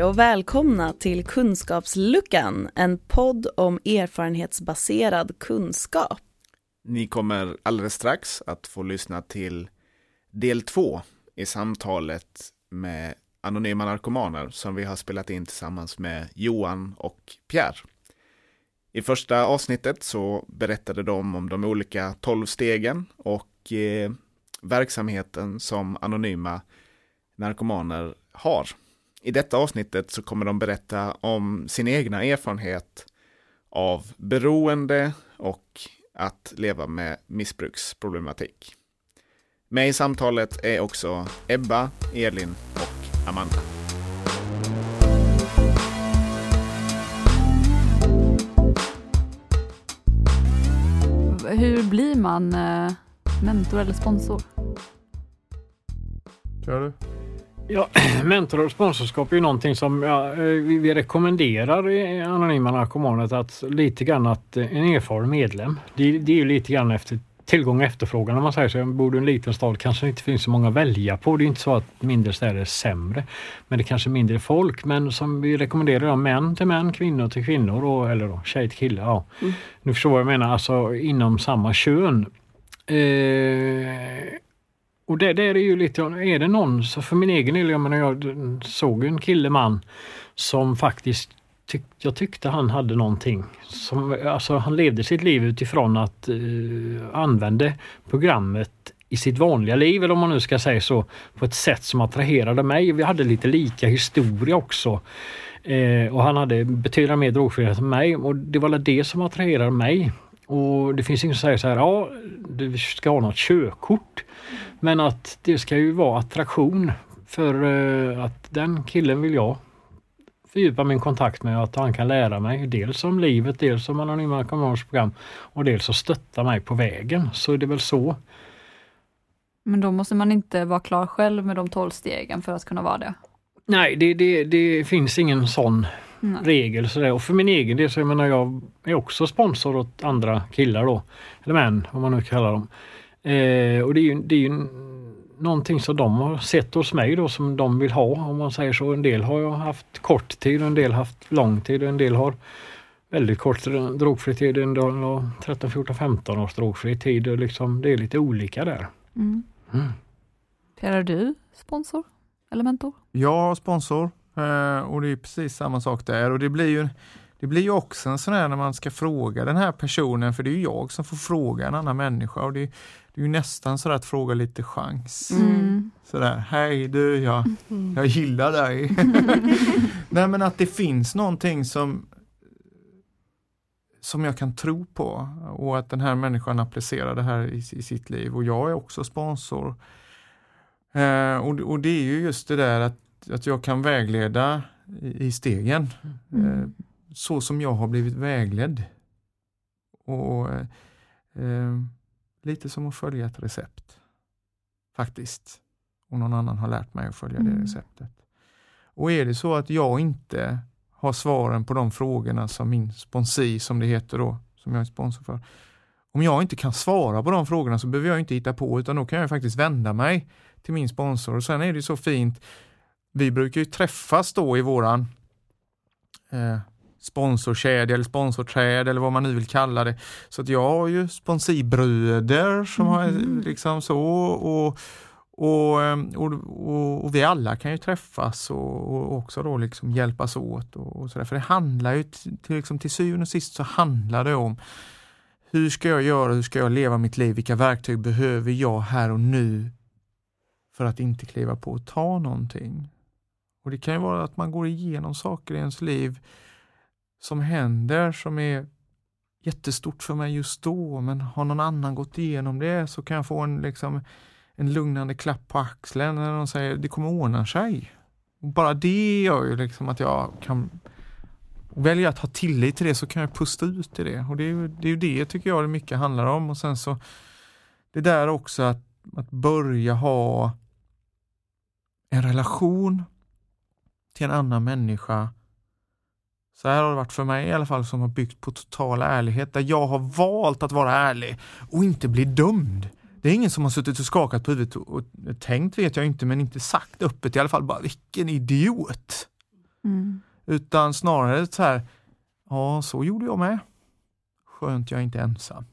Hej och välkomna till Kunskapsluckan, en podd om erfarenhetsbaserad kunskap. Ni kommer alldeles strax att få lyssna till del två i samtalet med anonyma narkomaner som vi har spelat in tillsammans med Johan och Pierre. I första avsnittet så berättade de om de olika tolv stegen och eh, verksamheten som anonyma narkomaner har. I detta avsnittet så kommer de berätta om sin egna erfarenhet av beroende och att leva med missbruksproblematik. Med i samtalet är också Ebba, Elin och Amanda. Hur blir man eh, mentor eller sponsor? Kör du? Ja, mentor och sponsorskap är ju någonting som ja, vi rekommenderar i Anonyma Narkomanet att lite grann att en erfaren medlem, det, det är ju lite grann efter tillgång och efterfrågan om man säger så. Bor du i en liten stad kanske det inte finns så många att välja på. Det är inte så att mindre städer är sämre. Men det är kanske är mindre folk. Men som vi rekommenderar då, män till män, kvinnor till kvinnor och, eller då, tjej till kille. Ja. Mm. Nu förstår vad jag menar, alltså inom samma kön. Eh, och det, det är ju lite, är det någon, så för min egen del, jag menar jag såg en kille man som faktiskt tyck, jag tyckte han hade någonting. Som, alltså han levde sitt liv utifrån att uh, använde programmet i sitt vanliga liv, eller om man nu ska säga så, på ett sätt som attraherade mig. Vi hade lite lika historia också. Eh, och han hade betydligt mer drogfrihet än mig och det var det som attraherade mig. Och det finns ingen som säger så här, ja du ska ha något körkort. Men att det ska ju vara attraktion för uh, att den killen vill jag fördjupa min kontakt med att han kan lära mig dels om livet, dels om Anonyma Narkomaners program och dels att stötta mig på vägen. Så det är väl så. Men då måste man inte vara klar själv med de tolv stegen för att kunna vara det? Nej, det, det, det finns ingen sån Nej. regel. Sådär. Och för min egen del så jag menar jag är också sponsor åt andra killar då, eller män om man nu kallar dem. Eh, och det är ju, det är ju någonting som de har sett hos mig då som de vill ha om man säger så. En del har haft kort tid och en del haft lång tid och en del har väldigt kort drogfri tid. En del har 13, 14, 15 års drogfri tid och liksom, det är lite olika där. Mm. Mm. Per, är du sponsor eller mentor? Jag har sponsor eh, och det är precis samma sak där och det blir ju det blir ju också en sån här när man ska fråga den här personen, för det är ju jag som får fråga en annan människa och det, det är ju nästan så att fråga lite chans. Mm. Sådär, hej du, jag, mm. jag gillar dig. Nej men att det finns någonting som som jag kan tro på och att den här människan applicerar det här i, i sitt liv och jag är också sponsor. Eh, och, och, det är ju just det där att, att jag kan vägleda i, i stegen. Mm. Eh, så som jag har blivit vägledd. Och eh, Lite som att följa ett recept. Faktiskt. Och någon annan har lärt mig att följa mm. det receptet. Och är det så att jag inte har svaren på de frågorna som min sponsi, som det heter då, som jag är sponsor för. Om jag inte kan svara på de frågorna så behöver jag inte hitta på utan då kan jag faktiskt vända mig till min sponsor. Och sen är det så fint, vi brukar ju träffas då i våran eh, sponsorkedja eller sponsorträd eller vad man nu vill kalla det. Så att jag har ju sponsibröder som mm. har liksom så och, och, och, och, och, vi alla kan ju träffas och, också då liksom hjälpas åt. Och, och så där. För det handlar ju till, liksom, till syvende och sist så handlar det om hur ska jag göra, hur ska jag leva mitt liv, vilka verktyg behöver jag här och nu för att inte kliva på och ta någonting. Och Det kan ju vara att man går igenom saker i ens liv som händer som är jättestort för mig just då, men har någon annan gått igenom det så kan jag få en, liksom, en lugnande klapp på axeln när de säger det kommer ordna sig. bara det gör ju liksom att jag kan välja att ha tillit till det så kan jag pusta ut i det. Och det är ju det, är det tycker jag det mycket handlar om. Och sen så det där också att, att börja ha en relation till en annan människa så här har det varit för mig i alla fall som har byggt på total ärlighet där jag har valt att vara ärlig och inte bli dömd. Det är ingen som har suttit och skakat på huvudet och, tänkt vet jag inte men inte sagt öppet i alla fall bara vilken idiot. Mm. Utan snarare så här, ja så gjorde jag med. Skönt jag är inte ensam.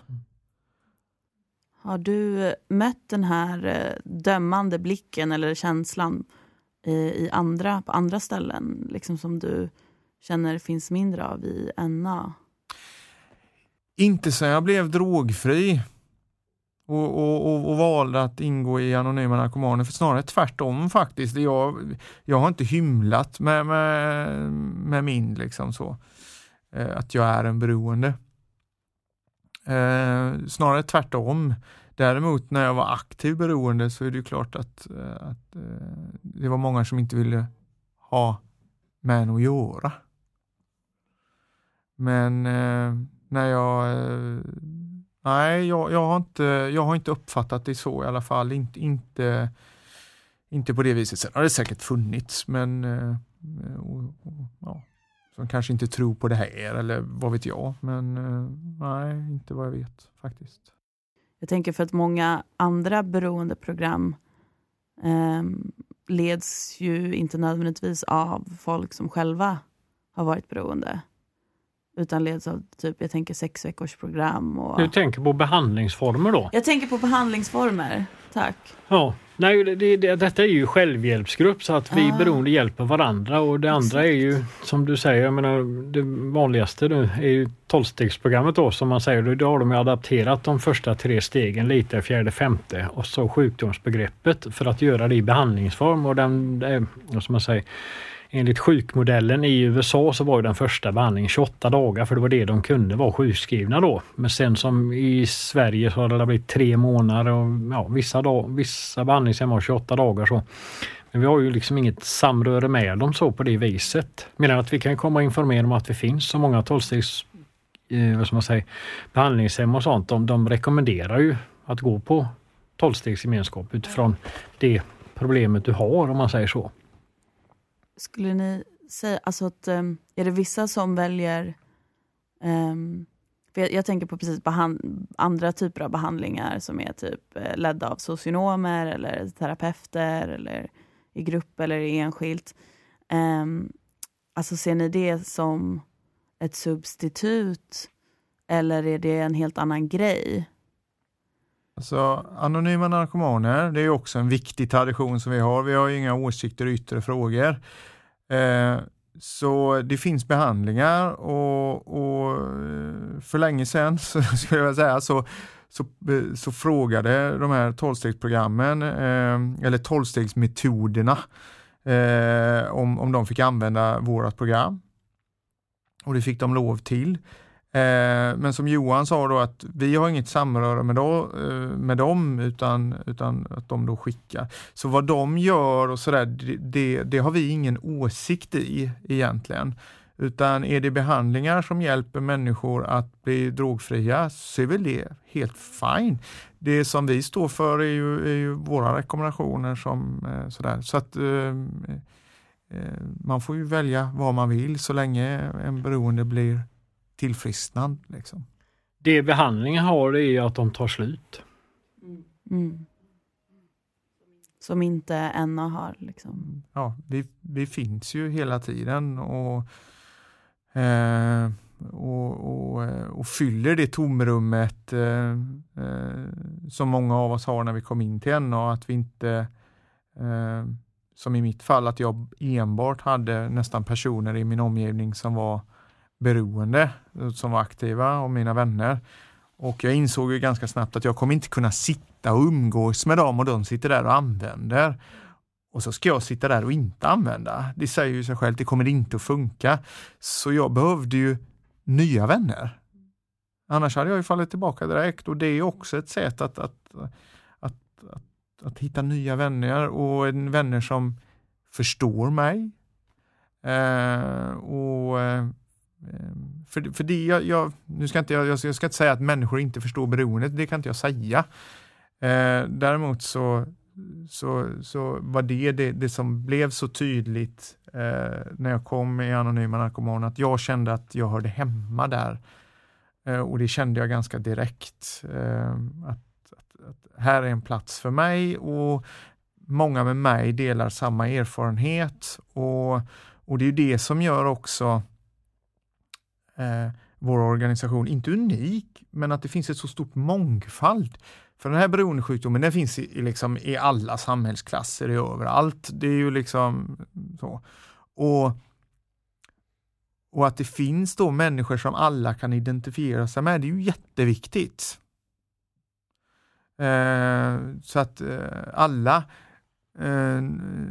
Har du mött den här eh, dömande blicken eller känslan i, i andra, på andra ställen liksom som du känner finns mindre av i NA? Inte sen jag blev drogfri och, och, och, och valde att ingå i Anonyma Narkomaner, för snarare tvärtom faktiskt. Jag, jag har inte hymlat med, med, med min, liksom så, eh, att jag är en beroende. Eh, snarare tvärtom. Däremot när jag var aktiv beroende så är det klart att, eh, att eh, det var många som inte ville ha med en att göra. Men eh, när jag eh, Nej, jag, jag, har inte, jag har inte uppfattat det så i alla fall. Inte, inte, inte på det viset. Sen har det säkert funnits, men eh, och, och, ja, som kanske inte tror på det här eller vad vet jag. Men eh, nej, inte vad jag vet faktiskt. Jag tänker för att många andra beroendeprogram eh, leds ju inte nödvändigtvis av folk som själva har varit beroende. Utan leds av typ, jag tänker sex veckors program. Och... Du tänker på behandlingsformer då? Jag tänker på behandlingsformer, tack. Ja, nej, det, det, detta är ju självhjälpsgrupp så att vi Ah. beroende hjälper varandra och det andra är ju som du säger, jag menar, det vanligaste nu är ju tolvstegsprogrammet då som man säger, då har de ju adapterat de första tre stegen lite, fjärde, femte och så sjukdomsbegreppet för att göra det i behandlingsform och den, är, ska man säga, Enligt sjukmodellen i USA så var ju den första behandlingen 28 dagar för det var det de kunde vara sjukskrivna då. Men sen som i Sverige så har det blivit tre månader och ja, vissa, dag, vissa behandlingshem har 28 dagar. så. Men vi har ju liksom inget samröre med dem så på det viset. Medan att vi kan komma och informera om att det finns så många tolvstegs eh, vad ska man säga, behandlingshem och sånt. De, de rekommenderar ju att gå på tolvstegsgemenskap utifrån det problemet du har om man säger så. Skulle ni säga, alltså att, um, är det vissa som väljer, um, för jag, jag tänker på precis behand, andra typer av behandlingar som är typ eh, ledda av socionomer eller terapeuter eller i grupp eller enskilt. Um, alltså ser ni det som ett substitut eller är det en helt annan grej? Alltså, anonyma narkomaner, det är också en viktig tradition som vi har. Vi har ju inga åsikter och yttre frågor. Eh, så det finns behandlingar och, och eh, för länge sedan, så skulle jag säga, så, så, eh, så frågade de här tolvstegsprogrammen, eh, eller tolvstegsmetoderna, eh, om, om de fick använda vårt program. Och det fick de lov till. Eh, men som Johan sa då att vi har inget samröre med, då, eh, med dem utan, utan att de då skickar. Så vad de gör och sådär, det, det, det har vi ingen åsikt i egentligen. Utan är det behandlingar som hjälper människor att bli drogfria så är väl det helt fine. Det som vi står för är ju, är ju våra rekommendationer som eh, sådär. Så att man får ju välja vad man vill så länge en beroende blir tillfrisknad. Liksom. Det behandlingen har det är ju att de tar slut. Mm. Som inte NA har. Liksom. Ja, vi, vi finns ju hela tiden och, eh, och, och, eh, och fyller det tomrummet eh, eh, som många av oss har när vi kom in till NA. Att vi inte, eh, som i mitt fall, att jag enbart hade nästan personer i min omgivning som var beroende, eh, som var aktiva och mina vänner. Och jag insåg ju ganska snabbt att jag kommer inte kunna sitta och umgås med dem och de sitter där och använder. Och så ska jag sitta där och inte använda. Det säger ju sig självt, det kommer inte att funka. Så jag behövde ju nya vänner. Annars hade jag ju fallit tillbaka direkt och det är också ett sätt att, att, att, att, att hitta nya vänner och en vänner som förstår mig. Eh, och eh, Ehm, för, för det jag, jag, nu ska inte jag, jag ska inte säga att människor inte förstår beroendet, det kan inte jag säga. Eh, däremot så, så, så var det, det det som blev så tydligt eh, när jag kom i Anonyma Narkomaner, att jag kände att jag hörde hemma där. Eh, och det kände jag ganska direkt. Eh, att, att, att här är en plats för mig och många med mig delar samma erfarenhet och Och det är det som gör också eh, vår organisation, inte unik, men att det finns ett så stort mångfald. För den här beroendesjukdomen den finns i, i, liksom, i alla samhällsklasser, överallt. Det är ju liksom så. Och, och att det finns då människor som alla kan identifiera sig med, det är ju jätteviktigt. Eh, så att eh, alla eh,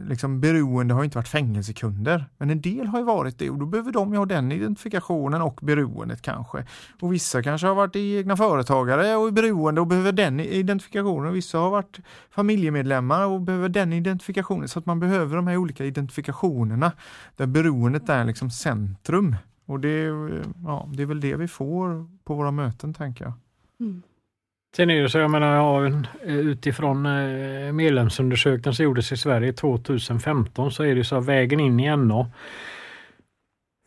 liksom beroende har inte varit fängelsekunder, men en del har ju varit det och då behöver de ju ha den identifikationen och beroendet kanske. Och vissa kanske har varit egna företagare och är beroende och behöver den identifikationen. Och vissa har varit familjemedlemmar och behöver den identifikationen. Så att man behöver de här olika identifikationerna där beroendet är liksom centrum. Och det, ja, det är väl det vi får på våra möten tänker jag. Mm. Sen är det så, jag menar, ja, utifrån eh, medlemsundersökningen som gjordes i Sverige 2015 så är det så att vägen in i NA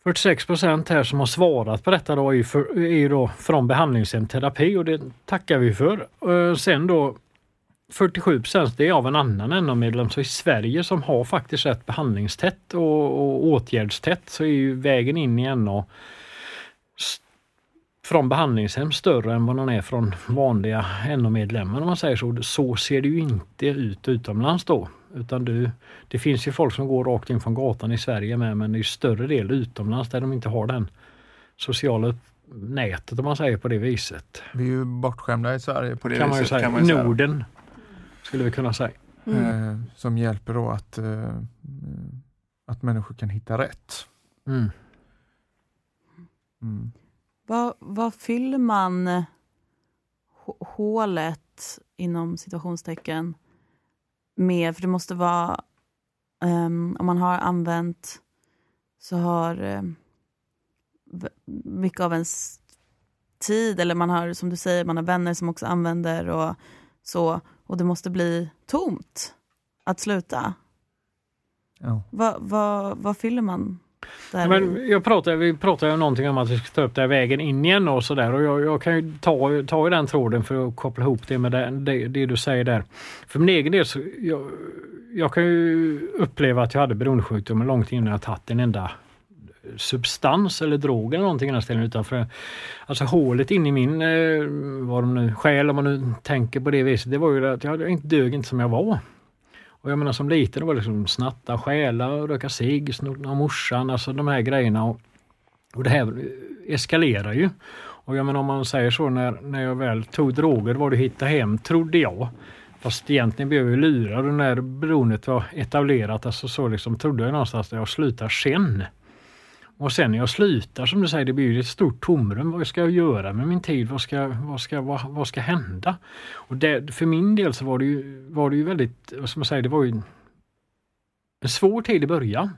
46 procent här som har svarat på detta då är, för, är då från behandlingshem terapi och det tackar vi för. Eh, sen då 47 procent det är av en annan NA-medlem. Så i Sverige som har faktiskt rätt behandlingstätt och, och åtgärdstätt så är ju vägen in i NA från behandlingshem större än vad den är från vanliga NO-medlemmar om man säger så. Så ser det ju inte ut utomlands då. Utan du, det finns ju folk som går rakt in från gatan i Sverige med men det är större del utomlands där de inte har den sociala nätet om man säger på det viset. Vi är ju bortskämda i Sverige på det kan viset. Man ju säga. Man säga. Norden skulle vi kunna säga. Mm. Eh, som hjälper då att, eh, att människor kan hitta rätt. Mm. Mm. Vad, vad fyller man hålet inom situationstecken med? För det måste vara, um, om man har använt så har um, mycket av ens tid, eller man har som du säger, man har vänner som också använder och så, och det måste bli tomt att sluta. Ja. Vad, vad, vad fyller man men jag pratar, vi pratade någonting om att vi ska ta upp här vägen in igen och sådär och jag, jag, kan ju ta, ta i den tråden för att koppla ihop det med det, det, det du säger där. För min egen del så jag, jag kan ju uppleva att jag hade beroendesjukdomen långt innan jag tagit en enda substans eller drog eller någonting i den ställen utanför. Alltså hålet in i min, eh, vad de nu, själ om man nu tänker på det viset, det var ju att jag inte dög inte som jag var. Och jag menar som liten, det var liksom snatta, stjäla, röka cigg, snodda morsan, alltså de här grejerna. Och, och det här eskalerar ju. Och jag menar om man säger så när, när jag väl tog droger var det hitta hem, trodde jag. Fast egentligen blev jag lurad och när beroendet var etablerat, alltså så liksom trodde jag någonstans att jag slutar sen. Och sen när jag slutar, som du säger, det blir ett stort tomrum. Vad ska jag göra med min tid? Vad ska, vad ska, vad, vad ska hända? Och det, för min del så var det ju, var det ju väldigt, vad ska man säga, det var ju en svår tid i början.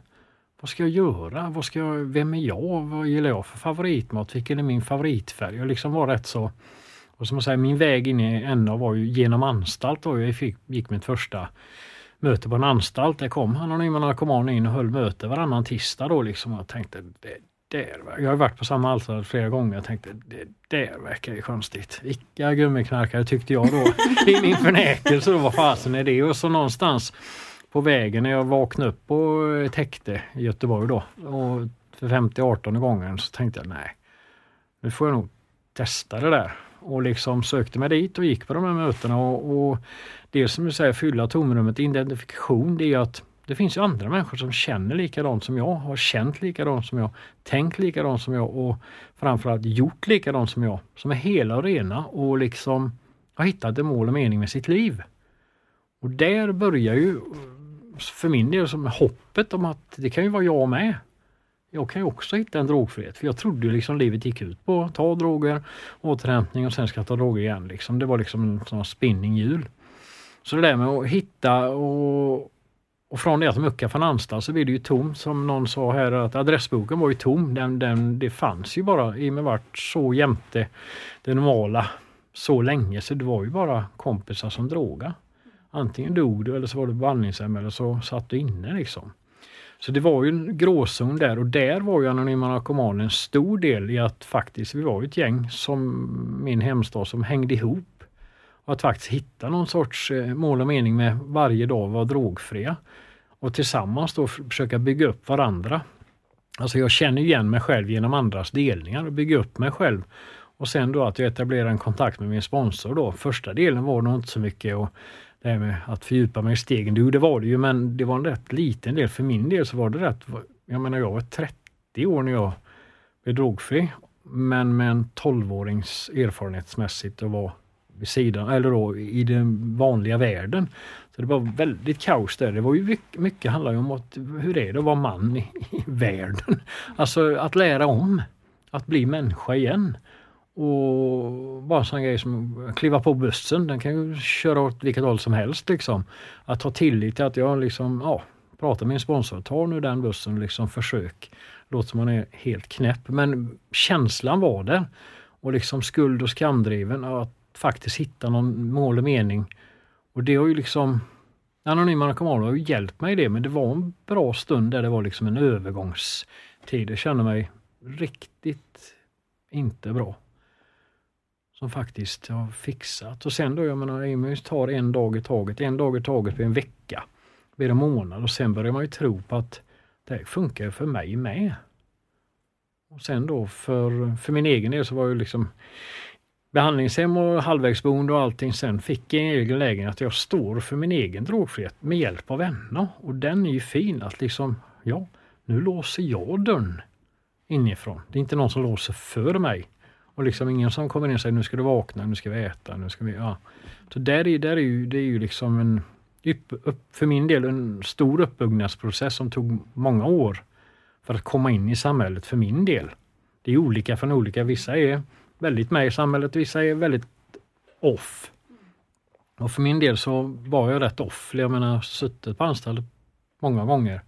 Vad ska jag göra? Vad ska jag, vem är jag? Vad gillar jag för favoritmat? Vilken är min favoritfärg? Jag liksom var rätt så, och som man säger, min väg in i NA var ju genom anstalt. Då jag fick, gick mitt första möte på en anstalt. Där kom anonyma narkomaner in och höll möte varannan tisdag då liksom. Jag tänkte, det, där, jag har varit på samma anstalt flera gånger. Jag tänkte, det där verkar ju konstigt. Vilka gummiknarkare tyckte jag då i min förnekelse. Då, vad fasen är det? Och så någonstans på vägen när jag vaknade upp på eh, ett häkte i Göteborg då och för 50-18 gången så tänkte jag nej, nu får jag nog testa det där och liksom sökte mig dit och gick på de här mötena och, och det som du säger fylla tomrummet, identifikation, det är att det finns ju andra människor som känner likadant som jag, har känt likadant som jag, tänkt likadant som jag och framförallt gjort likadant som jag. Som är hela och rena och liksom har hittat ett mål och mening med sitt liv. Och där börjar ju för min del som hoppet om att det kan ju vara jag med. Jag kan ju också hitta en drogfrihet för jag trodde ju liksom livet gick ut på att ta droger, återhämtning och sen ska jag ta droger igen. Liksom. Det var liksom en sån spinninghjul. Så det där med att hitta och, och från det att mucka från anstalt så blir det ju tomt som någon sa här att adressboken var ju tom. Den, den, det fanns ju bara i och med vart så jämte det normala så länge så det var ju bara kompisar som droga. Antingen dog du eller så var du på behandlingshem eller så satt du inne liksom. Så det var ju en gråzon där och där var ju Anonyma Narkomaner en stor del i att faktiskt vi var ett gäng som min hemstad som hängde ihop att faktiskt hitta någon sorts eh, mål och mening med varje dag vara drogfria. Och tillsammans då försöka bygga upp varandra. Alltså jag känner igen mig själv genom andras delningar och bygger upp mig själv. Och sen då att jag etablerar en kontakt med min sponsor då. Första delen var nog inte så mycket och det här med att fördjupa mig i stegen. Jo, det var det ju, men det var en rätt liten del. För min del så var det rätt, jag menar jag var 30 år när jag blev drogfri. Men med en 12-årings erfarenhetsmässigt och var vid sidan, eller då i den vanliga världen. Så det var väldigt kaos där. Det var ju mycket, mycket handlar ju om att, hur är det att vara man i, i världen? Alltså att lära om, att bli människa igen. Och bara en sån grej som att kliva på bussen, den kan ju köra åt vilket håll som helst liksom. Att ha tillit till att jag liksom, ja, pratar med en sponsor, ta nu den bussen, liksom försök. Låter som man är helt knäpp, men känslan var där. Och liksom skuld och skamdriven, att faktiskt hitta någon mål och mening. Och det har ju liksom, Anonyma narkomaner har ju hjälpt mig i det, men det var en bra stund där det var liksom en övergångstid. Jag kände mig riktigt inte bra som faktiskt har fixat. Och sen då, jag menar, Amy tar en dag i taget, en dag i taget blir en vecka, blir en månad och sen börjar man ju tro på att det här funkar för mig med. Och sen då för, för min egen del så var ju liksom behandlingshem och halvvägsboende och allting. Sen fick jag en egen lägenhet. Jag står för min egen drogfrihet med hjälp av vänner. Och den är ju fin att liksom, ja, nu låser jag dörren inifrån. Det är inte någon som låser för mig. Och liksom ingen som kommer in och säger nu ska du vakna, nu ska vi äta, nu ska vi... Ja. Så där är, där är ju, det är ju liksom en, upp, upp, för min del, en stor uppbyggnadsprocess som tog många år för att komma in i samhället för min del. Det är olika från olika. Vissa är väldigt med i samhället, vissa är väldigt off. Och för min del så var jag rätt off. Jag menar, suttit på anstalt många gånger.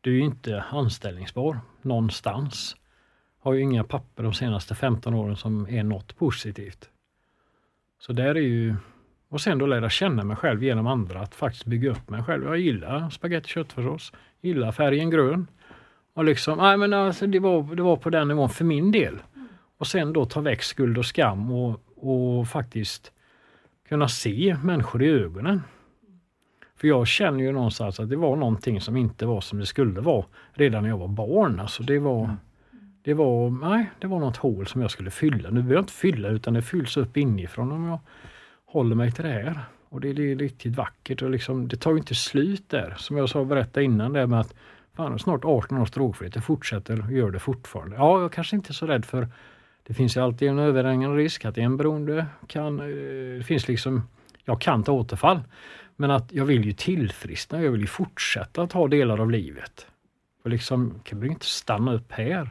Du är ju inte anställningsbar någonstans har ju inga papper de senaste 15 åren som är något positivt. Så där är ju, och sen då lära känna mig själv genom andra, att faktiskt bygga upp mig själv. Jag gillar spagetti köttfärssås, gillar färgen grön. Och liksom, nej men alltså det var, det var på den nivån för min del. Och sen då ta väck skuld och skam och, och faktiskt kunna se människor i ögonen. För jag känner ju någonstans att det var någonting som inte var som det skulle vara redan när jag var barn. Alltså det var, mm. Det var, nej, det var något hål som jag skulle fylla. Nu behöver jag inte fylla utan det fylls upp inifrån om jag håller mig till det här. Och det, det är riktigt vackert och liksom, det tar ju inte slut där. Som jag sa berätta innan det med att fan, snart 18 års drogfrihet, jag fortsätter och gör det fortfarande. Ja, jag kanske inte är så rädd för det finns ju alltid en överhängande risk att en beroende kan, eh, det finns liksom, jag kan ta återfall. Men att jag vill ju tillfriskna, jag vill ju fortsätta att ha delar av livet. Och liksom, kan vi inte stanna upp här.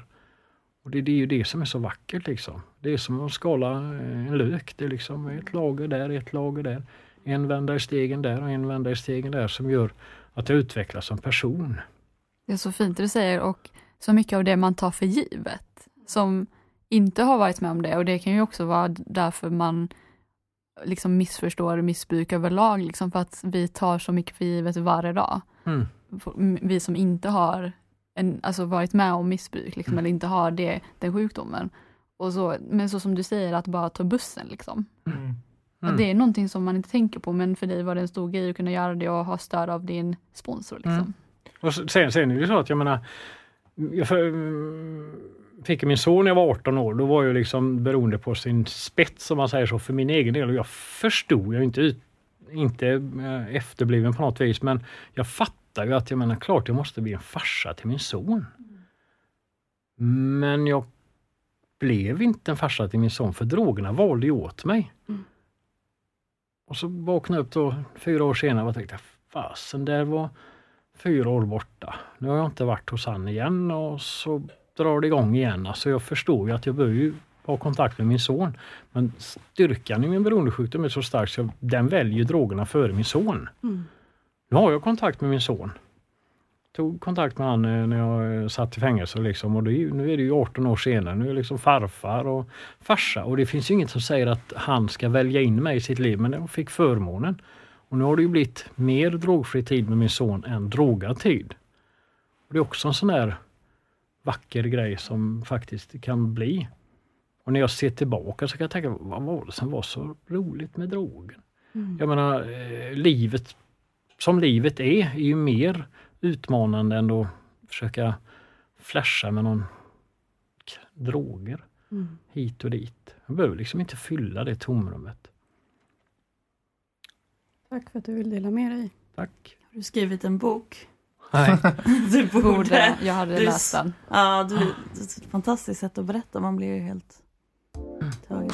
Och det, det, är ju det som är så vackert liksom. Det är som att skala eh, en lök. Det är liksom ett lager där, ett lager där. En vända i stegen där och en vända i stegen där som gör att jag utvecklas som person. Det är så fint det du säger och så mycket av det man tar för givet som inte har varit med om det och det kan ju också vara därför man liksom missförstår missbruk överlag, liksom för att vi tar så mycket för givet varje dag. Mm. Vi som inte har en, alltså varit med om missbruk liksom, mm. eller inte har det, den sjukdomen. Och så, men så som du säger, att bara ta bussen. Liksom. Mm. Mm. Det är någonting som man inte tänker på men för dig var det en stor grej att kunna göra det och ha stöd av din sponsor. Liksom. Mm. Och sen, sen är det så att jag menar, jag fick min son när jag var 18 år, då var jag liksom beroende på sin spets om man säger så för min egen del och jag förstod, jag är inte, inte eh, efterbliven på något vis men jag fattade fattar ju att jag menar klart jag måste bli en farsa till min son. Men jag blev inte en farsa till min son för drogerna valde ju åt mig. Mm. Och så vaknade jag upp då fyra år senare och tänkte fasen där var fyra år borta. Nu har jag inte varit hos han igen och så drar det igång igen. Alltså jag förstår ju att jag behöver ju ha kontakt med min son. Men styrkan i min beroendesjukdom är så stark så den väljer drogerna före min son. Mm. Nu har jag kontakt med min son. Tog kontakt med han eh, när jag eh, satt i fängelse liksom och det, nu är det ju 18 år senare. Nu är jag liksom farfar och farsa och det finns inget som säger att han ska välja in mig i sitt liv men jag fick förmånen. Och nu har det ju blivit mer drogfri tid med min son än drogad tid. Och det är också en sån där vacker grej som faktiskt kan bli. Och när jag ser tillbaka så kan jag tänka, vad var det som var så roligt med drogen? Mm. Jag menar, eh, livet som livet är, är ju mer utmanande än att försöka flasha med någon droger Mm. hit och dit. Jag behöver liksom inte fylla det tomrummet. Tack för att du vill dela med dig. Tack. Har du skrivit en bok? Nej. Du Borde, jag hade Du- läst den. Ja, du, det är ett fantastiskt sätt att berätta. Man blir ju helt tagen.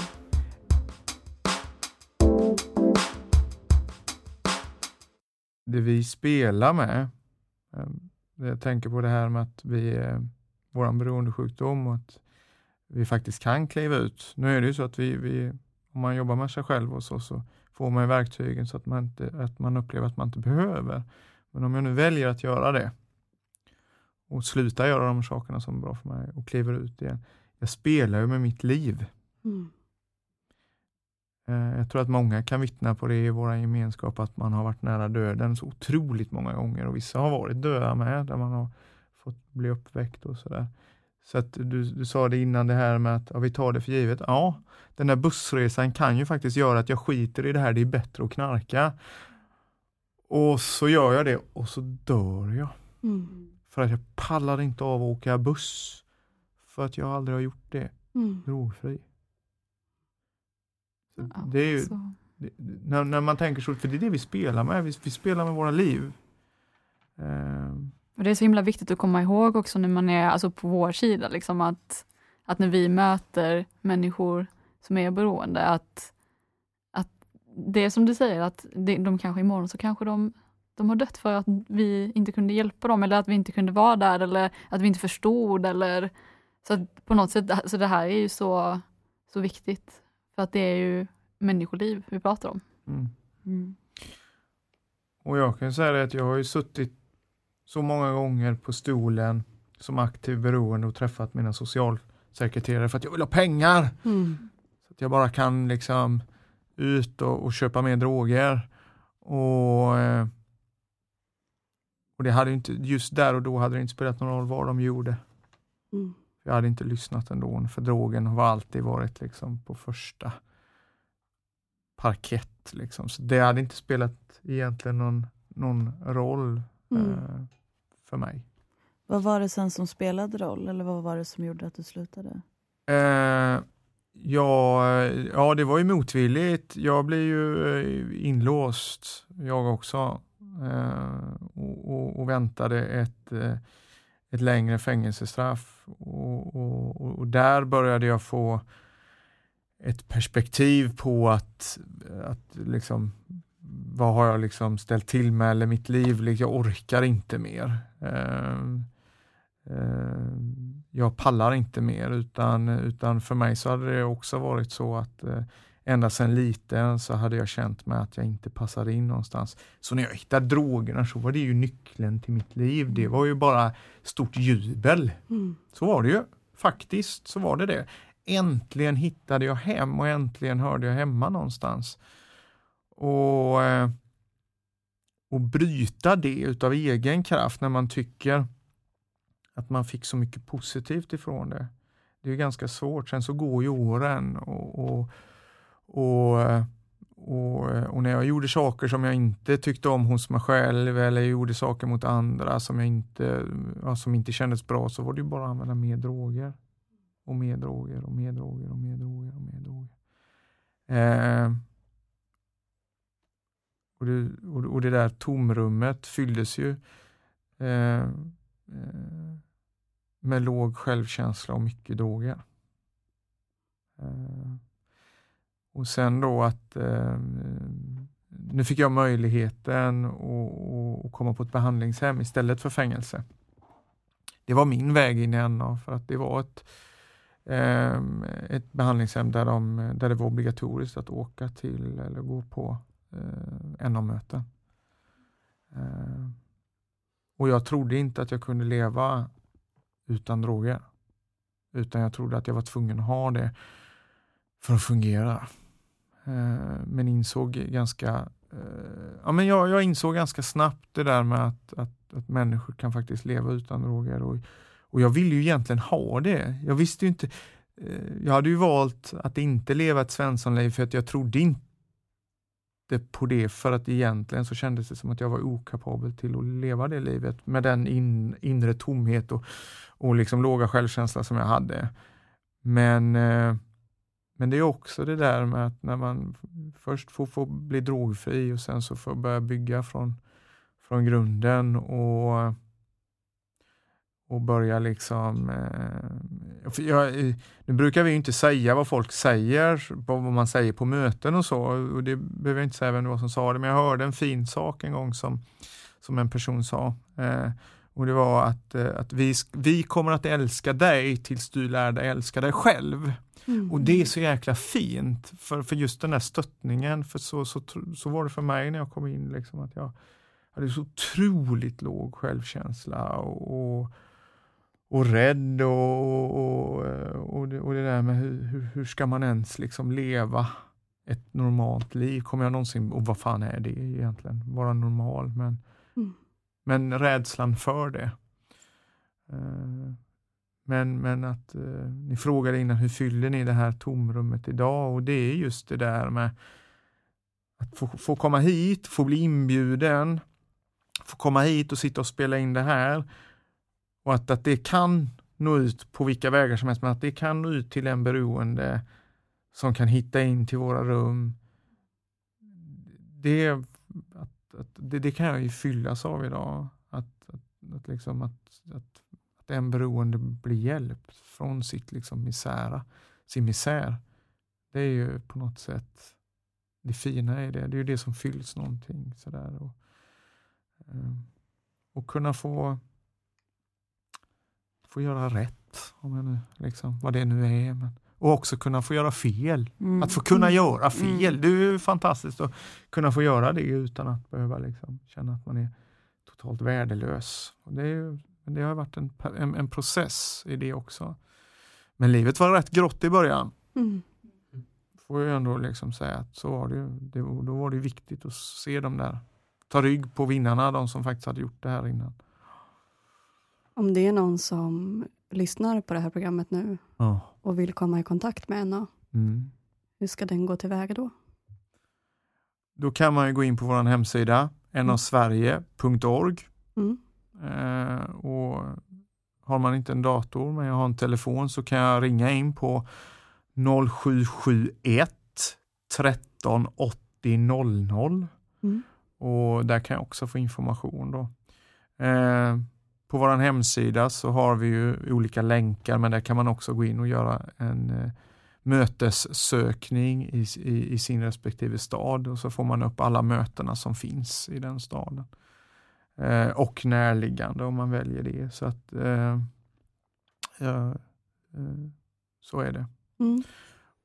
det vi spelar med, eh, jag tänker på det här med att vi, eh, våran beroendesjukdom och att vi faktiskt kan kliva ut. Nu är det ju så att vi, vi om man jobbar med sig själv och så, så får man ju verktygen så att man, inte, att man upplever att man inte behöver. Men om jag nu väljer att göra det och sluta göra de sakerna som är bra för mig och kliver ut igen. Jag spelar ju med mitt liv. Mm. Eh, Jag tror att många kan vittna på det i vår gemenskap, att man har varit nära döden så otroligt många gånger och vissa har varit döda med, där man har fått bli uppväckt och sådär. Så att du, du sa det innan det här med att ja, vi tar det för givet. Ja, den där bussresan kan ju faktiskt göra att jag skiter i det här, det är bättre att knarka. Och så gör jag det och så dör jag. Mm. För att jag pallar inte av att åka buss. För att jag aldrig har gjort det Mm. drogfri. Så Ja, det är ju, så. det- när, när man tänker så, för det är det vi spelar med, vi, vi spelar med våra liv. Ehm, Och det är så himla viktigt att komma ihåg också när man är alltså på vår sida, liksom att, att när vi möter människor som är beroende, att det är som du säger, att det, de kanske imorgon så kanske de, de har dött för att vi inte kunde hjälpa dem, eller att vi inte kunde vara där, eller att vi inte förstod, eller så att på något sätt, så det här är ju så, så viktigt, för att det är ju människoliv vi pratar om. mm. Mm. Och jag kan säga det att jag har ju suttit så många gånger på stolen som aktiv beroende och träffat mina socialsekreterare för att jag vill ha pengar. Mm. Så att jag bara kan liksom ut och, och köpa mer droger. Och, eh, och det hade inte, just där och då hade det inte spelat någon roll vad de gjorde. Mm. Jag hade inte lyssnat ändå, för drogen har alltid varit liksom på första parkett. Liksom. Så det hade inte spelat egentligen någon, någon roll Mm. eh, för mig. Vad var det sen som spelade roll eller vad var det som gjorde att du slutade? Eh, ja, ja, det var ju motvilligt. Jag blev ju eh, inlåst, jag också. Eh, och, och, och väntade ett, eh, ett längre fängelsestraff. Och, och, och, där började jag få ett perspektiv på att, att liksom, vad har jag liksom ställt till med eller mitt liv, liksom, jag orkar inte mer. Ehm, Eh, jag pallar inte mer utan, utan för mig så hade det också varit så att eh, ända sedan liten så hade jag känt mig att jag inte passade in någonstans. Så när jag hittade drogerna så var det ju nyckeln till mitt liv. Det var ju bara stort jubel. Mm. Så var det ju. Faktiskt så var det det. Äntligen hittade jag hem och äntligen hörde jag hemma någonstans. Och, eh, och bryta det utav egen kraft när man tycker att man fick så mycket positivt ifrån det. Det är ganska svårt. Sen så går ju åren och, och, och, och, och när jag gjorde saker som jag inte tyckte om hos mig själv eller gjorde saker mot andra som, jag inte, ja, som inte kändes bra så var det ju bara att använda mer droger. Och mer droger och mer droger och mer droger och mer droger. Eh, och, det, och, och det där tomrummet fylldes ju eh, eh, med låg självkänsla och mycket droger. Eh, och sen då att eh, nu fick jag möjligheten att- komma på ett behandlingshem istället för fängelse. Det var min väg in i NA för att det var ett, eh, ett behandlingshem där, de, där det var obligatoriskt att åka till eller gå på NA-möten. Och jag trodde inte att jag kunde leva utan droger. Utan jag trodde att jag var tvungen att ha det för att fungera. Eh, men insåg ganska eh, ja, men jag, jag insåg ganska snabbt det där med att, att, att människor kan faktiskt leva utan droger. Och, och jag ville ju egentligen ha det. Jag visste ju inte, eh, jag hade ju valt att inte leva ett svenssonliv för att jag trodde inte på det för att egentligen så kändes det som att jag var okapabel till att leva det livet med den in, inre tomhet och, och liksom låga självkänsla som jag hade. Men, eh, men det är också det där med att när man först får, får bli drogfri och sen så får börja bygga från, från grunden och och börja liksom... Eh, jag, nu brukar vi inte säga vad folk säger, vad man säger på möten och så, och det behöver jag inte säga vem det var som sa det, men jag hörde en fin sak en gång som, som en person sa. Eh, och det var att, eh, att vi, vi kommer att älska dig tills du lär dig älska dig själv. Mm. Och det är så jäkla fint för, för just den där stöttningen, för så, så, så var det för mig när jag kom in, liksom, att jag hade så otroligt låg självkänsla och, och och rädd och, och, och, det, och det där med hur, hur, hur, ska man ens liksom leva ett normalt liv? Kommer jag någonsin, och vad fan är det egentligen, vara normal? Men, mm. men rädslan för det. Eh, men, men att eh, ni frågade innan, hur fyller ni det här tomrummet idag? Och det är just det där med att få, få komma hit, få bli inbjuden, få komma hit och sitta och spela in det här och att, att det kan nå ut på vilka vägar som helst, men att det kan nå ut till en beroende som kan hitta in till våra rum. Det, att, att, det, det kan jag ju fyllas av idag. Att, att, att, liksom att, att, att en beroende blir hjälpt från sitt liksom misära, sin misär. Det är ju på något sätt det fina i det. Det är ju det som fylls någonting. Sådär. Och, eh, och kunna få få göra rätt, om jag nu, liksom, vad det nu är. Men, och också kunna få göra fel. Mm. Att få kunna mm. göra fel, mm. det är ju fantastiskt att kunna få göra det utan att behöva liksom, känna att man är totalt värdelös. Och det, är ju, det har varit en, en, en, process i det också. Men livet var rätt grått i början. Mm. Får jag ändå liksom säga att så var det, det. Då var det viktigt att se dem där, ta rygg på vinnarna, de som faktiskt hade gjort det här innan. Om det är någon som lyssnar på det här programmet nu ja. och vill komma i kontakt med NA, mm. hur ska den gå tillväga då? Då kan man gå in på vår hemsida, nasverige.org. Mm. Eh, och har man inte en dator men jag har en telefon så kan jag ringa in på 0771 13 80 00. Mm. Och där kan jag också få information. Då. Eh, på vår hemsida så har vi ju olika länkar men där kan man också gå in och göra en eh, mötessökning i, i, i, sin respektive stad och så får man upp alla mötena som finns i den staden. Eh, och närliggande om man väljer det. Så att eh, ja, eh, så är det. Mm.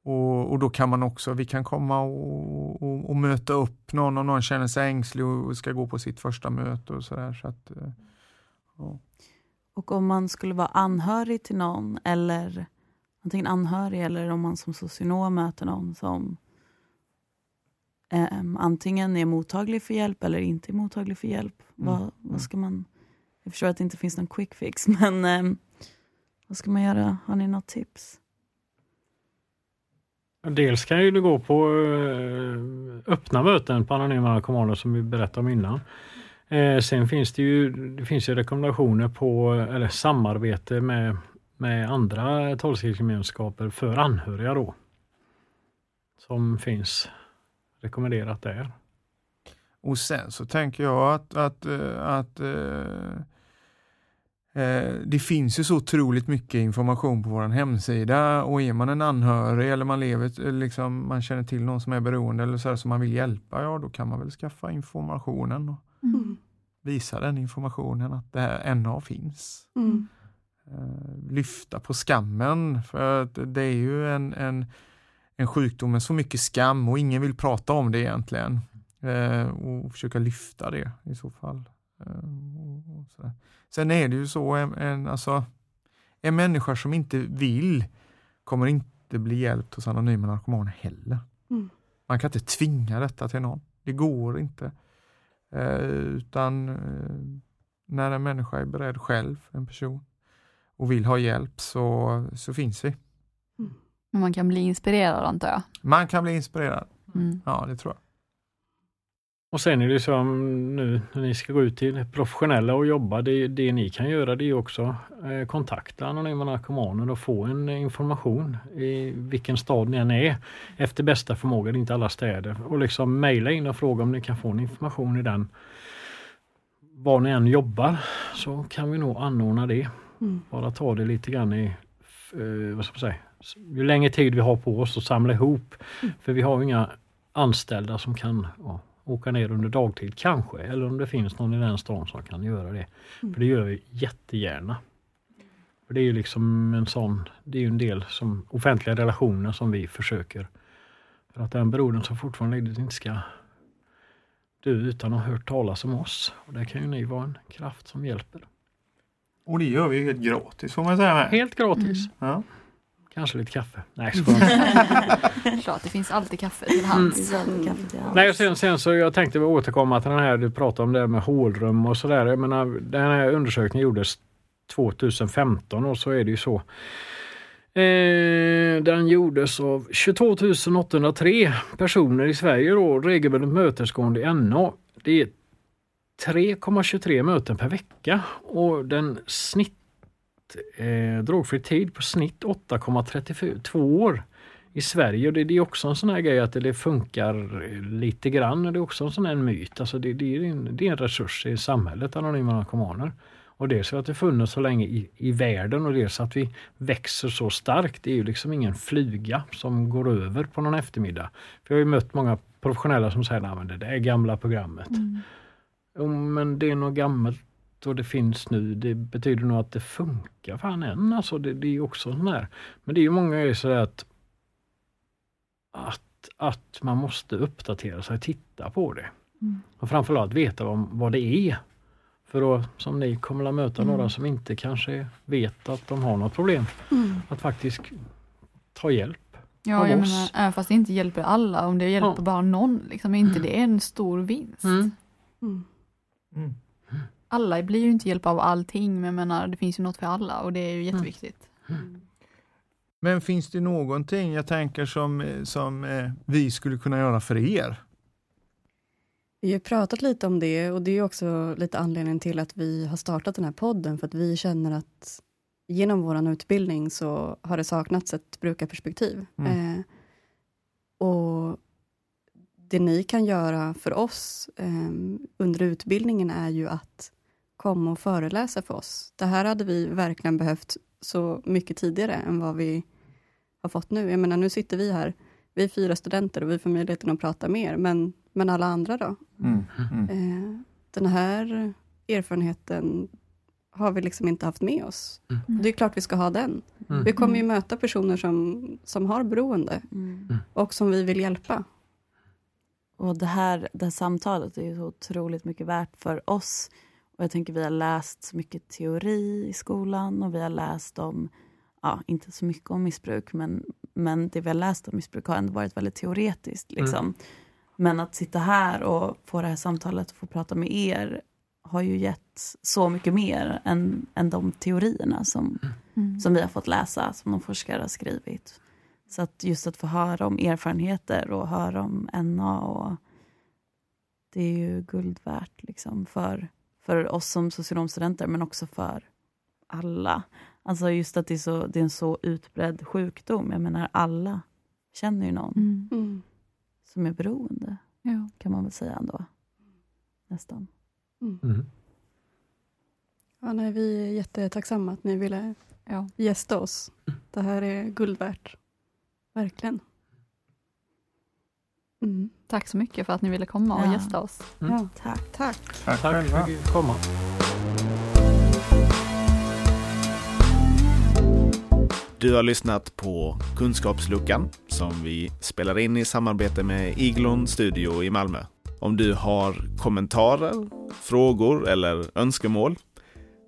Och, och, då kan man också, vi kan komma och, och, och, möta upp någon om någon känner sig ängslig och ska gå på sitt första möte och sådär. Så att, eh, och om man skulle vara anhörig till någon, eller antingen anhörig eller om man som socionom möter någon som eh, antingen är mottaglig för hjälp eller inte är mottaglig för hjälp. Mm. Vad, vad mm. ska man... Jag förstår att det inte finns någon quick fix, men eh, vad ska man göra? Har ni något tips? Dels kan ju du gå på eh, öppna möten på Anonyma narkomaner som vi berättade om innan. Eh, sen finns det ju, det finns ju rekommendationer på, eller samarbete med, med andra tolvstegsgemenskaper för anhöriga då. Som finns rekommenderat där. Och sen så tänker jag att, att, eh, att, att eh, det finns ju så otroligt mycket information på vår hemsida och är man en anhörig eller man lever, eh, liksom, man känner till någon som är beroende eller så här, som man vill hjälpa, ja då kan man väl skaffa informationen. Mm. Visa den informationen att det här NA finns. Mm. Uh, lyfta på skammen, för att det är ju en, en, en sjukdom med så mycket skam och ingen vill prata om det egentligen. Uh, och försöka lyfta det i så fall. Och Sen är det ju så, en, en, alltså, en människa som inte vill kommer inte bli hjälpt hos anonyma narkomaner heller. Mm. Man kan inte tvinga detta till någon. Det går inte. Eh, utan eh, när en människa är beredd själv, en person, och vill ha hjälp så, så finns vi. Mm. Man kan bli inspirerad antar jag? Man kan bli inspirerad. Mm. Ja, det tror jag. Och sen är det som nu när ni ska gå ut till professionella och jobba, det, det ni kan göra det är också eh, kontakta anonyma narkomaner och få en information i vilken stad ni än är efter bästa förmåga, det är inte alla städer. Och liksom mejla in och fråga om ni kan få en information i den. Var ni än jobbar så kan vi nog anordna det. Mm. Bara ta det lite grann i, eh, vad ska man säga, ju längre tid vi har på oss att samla ihop. För vi har inga anställda som kan ja, åka ner under dagtid kanske, eller om det finns någon i den stan som kan göra det. För det gör vi jättegärna. För det är ju liksom en sån, det är ju en del som offentliga relationer som vi försöker. För att den brodern som fortfarande lider inte ska dö utan att ha hört talas om oss. Och där kan ju ni vara en kraft som hjälper. Och det gör vi ju helt gratis får man säga. Med. Helt gratis. Ja. Kanske lite kaffe. Nej, skojar. Klart, det finns alltid kaffe till hands. Kaffe till allt. Nej, och sen, sen så jag tänkte återkomma till den här du pratade om det med hålrum och sådär. Jag menar, den här undersökningen gjordes 2015 och så är det ju så. Eh, den gjordes av 22 803 personer i Sverige då, regelbundet mötesgående i NA. Det är 3,23 möten per vecka och den snitt eh, drogfri tid på snitt 8,32 år i Sverige. Och det, det är också en sån här grej att det, funkar lite grann. Det är också en sån här myt. Alltså det, det, är en, det är en resurs i samhället, anonyma narkomaner. Och dels för att det funnits så länge i, i världen och dels att vi växer så starkt. Det är ju liksom ingen fluga som går över på någon eftermiddag. För jag har ju mött många professionella som säger att det är gamla programmet. Mm. Jo, men det är något gammalt och det finns nu. Det betyder nog att det funkar fan än. Alltså det, det är ju också sån här. Men det är ju många grejer sådär att, att, att man måste uppdatera sig, titta på det. Mm. Och framförallt veta vad, vad det är. För då, som ni kommer att möta Mm. några som inte kanske vet att de har något problem. Mm. Att faktiskt ta hjälp. Ja, jag menar, även fast det inte hjälper alla, om det hjälper Ja. bara någon, liksom, är inte det en stor vinst? Mm. Mm. Mm. Alla blir ju inte hjälpta av allting, men jag menar, det finns ju något för alla och det är ju Mm. jätteviktigt. Men finns det någonting jag tänker som, eh, som eh, vi skulle kunna göra för er? Vi har pratat lite om det och det är också lite anledningen till att vi har startat den här podden för att vi känner att genom vår utbildning så har det saknats ett brukarperspektiv. Mm. Eh, och det ni kan göra för oss eh, under utbildningen är ju att komma och föreläsa för oss. Det här hade vi verkligen behövt så mycket tidigare än vad vi har fått nu. Jag menar, nu sitter vi här, vi är fyra studenter och vi får möjligheten att prata mer, men, men alla andra då? Mm. Mm. Eh, den här erfarenheten har vi liksom inte haft med oss. Mm. Det är klart vi ska ha den. Mm. Vi kommer ju möta personer som, som har beroende Mm. och som vi vill hjälpa. Och det här, det här samtalet är ju så otroligt mycket värt för oss. Och jag tänker vi har läst så mycket teori i skolan och vi har läst om, ja inte så mycket om missbruk, men, men det vi har läst om missbruk har ändå varit väldigt teoretiskt. Liksom. Men att sitta här och få det här samtalet och få prata med er har ju gett så mycket mer än, än de teorierna som, Mm. som vi har fått läsa, som de forskare har skrivit. Så att just att få höra om erfarenheter och höra om NA och det är ju guld värt liksom för, för oss som socionomstudenter men också för alla. Alltså just att det är, så, det är en så utbredd sjukdom. Jag menar alla känner ju någon Mm. Mm. som är beroende Ja. kan man väl säga ändå. Nästan. Mm. Ja, nej, vi är jättetacksamma att ni ville Ja. gästa oss. Det här är guld värt. Verkligen. Mm. Tack så mycket för att ni ville komma och Ja. gästa oss. Mm. Ja, Tack. tack. Tack, Tack för själva. att du fick komma. Du har lyssnat på Kunskapsluckan som vi spelar in i samarbete med Iglon Studio i Malmö. Om du har kommentarer, frågor eller önskemål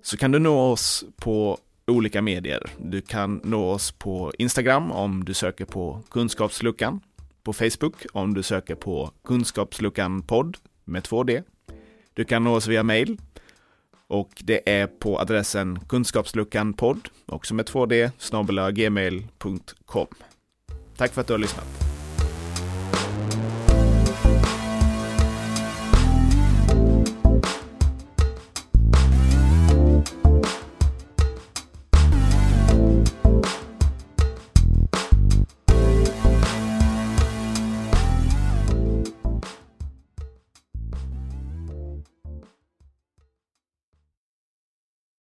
så kan du nå oss på olika medier. Du kan nå oss på Instagram om du söker på Kunskapsluckan, på Facebook om du söker på Kunskapsluckan podd med 2D. Du kan nå oss via mail och det är på adressen kunskapsluckanpodd, också med 2D, snabel gmail.com. Tack för att du har lyssnat.